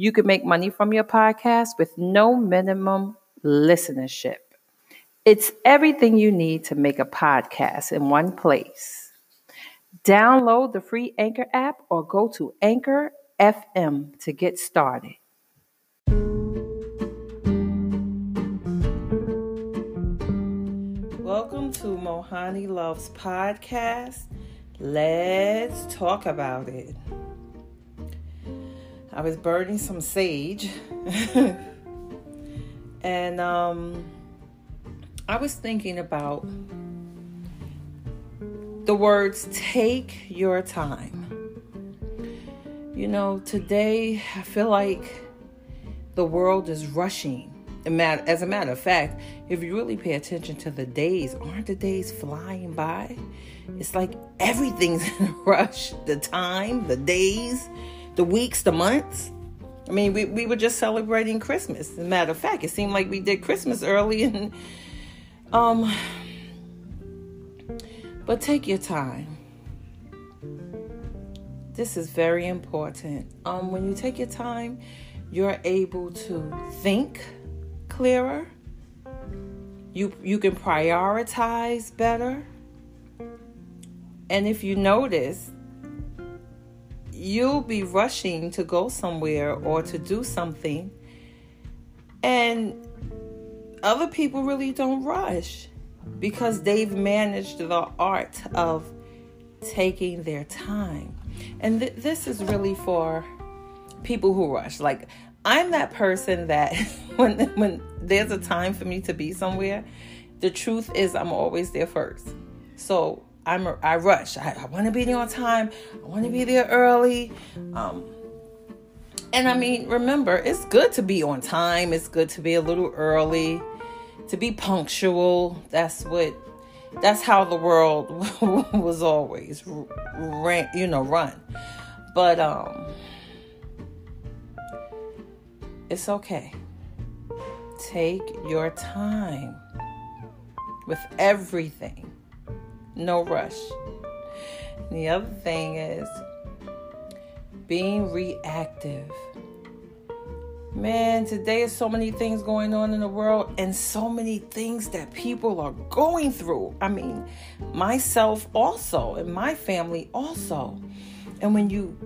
You can make money from your podcast with no minimum listenership. It's everything you need to make a podcast in one place. Download the free Anchor app or go to Anchor FM to get started. Welcome to Mohani Loves Podcast. Let's talk about it. I was burning some sage. and um, I was thinking about the words take your time. You know, today I feel like the world is rushing. As a matter of fact, if you really pay attention to the days, aren't the days flying by? It's like everything's in a rush. The time, the days, the weeks, the months. I mean, we, we were just celebrating Christmas. As a matter of fact, it seemed like we did Christmas early and um but take your time. This is very important. Um when you take your time, you're able to think clearer. You you can prioritize better. And if you notice, you'll be rushing to go somewhere or to do something, and other people really don't rush because they've managed the art of taking their time. And th- this is really for people who rush. Like, I'm that person that when when there's a time for me to be somewhere, the truth is I'm always there first. So I'm I rush. I, I want to be there on time. I want to be there early. Um, and I mean, remember, it's good to be on time. It's good to be a little early, to be punctual. That's what. That's how the world was always ran, you know, run. But um, it's okay. Take your time with everything no rush. And the other thing is being reactive. Man, today is so many things going on in the world and so many things that people are going through. I mean, myself also and my family also. And when you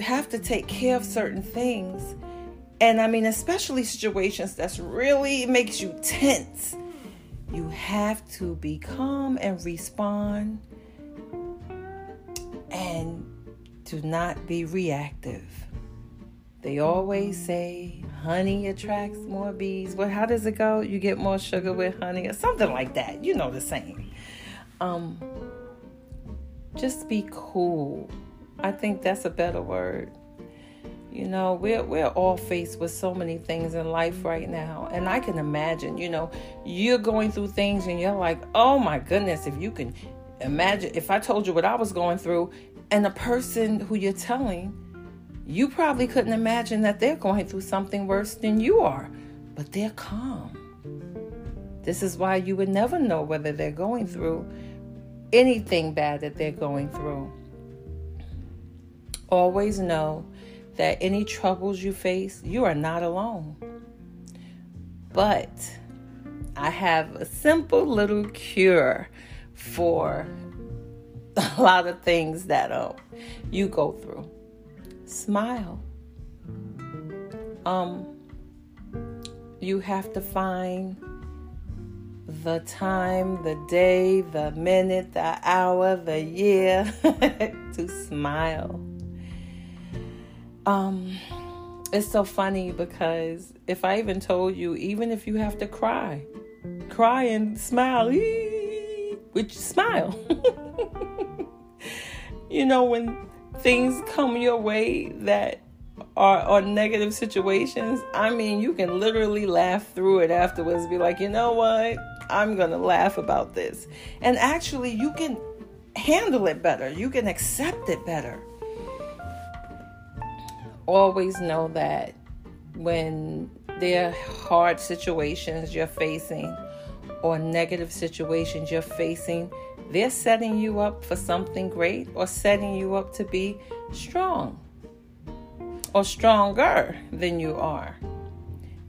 have to take care of certain things, and I mean, especially situations that's really makes you tense you have to be calm and respond and do not be reactive. They always say honey attracts more bees. Well, how does it go? You get more sugar with honey or something like that. You know the saying. Um, just be cool. I think that's a better word. You know, we're we're all faced with so many things in life right now. And I can imagine, you know, you're going through things and you're like, "Oh my goodness, if you can imagine if I told you what I was going through and the person who you're telling, you probably couldn't imagine that they're going through something worse than you are, but they're calm. This is why you would never know whether they're going through anything bad that they're going through. Always know that any troubles you face, you are not alone. But I have a simple little cure for a lot of things that um, you go through. Smile. Um, you have to find the time, the day, the minute, the hour, the year to smile um, it's so funny because if I even told you, even if you have to cry, cry and smile, which smile. you know, when things come your way that are, or negative situations, I mean, you can literally laugh through it afterwards. Be like, you know what? I'm going to laugh about this. And actually, you can handle it better, you can accept it better. Always know that when there are hard situations you're facing or negative situations you're facing, they're setting you up for something great or setting you up to be strong or stronger than you are.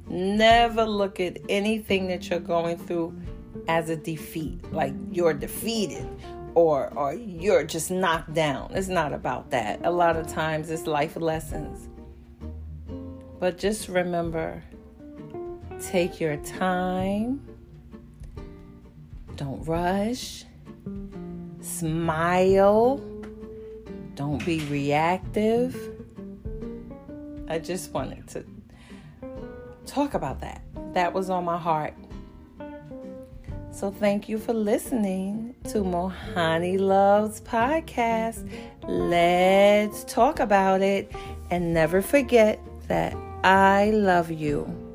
Never look at anything that you're going through as a defeat, like you're defeated or or you're just knocked down. It's not about that. A lot of times it's life lessons. But just remember take your time. Don't rush. Smile. Don't be reactive. I just wanted to talk about that. That was on my heart. So thank you for listening to Mohani Loves podcast. Let's talk about it and never forget that I love you.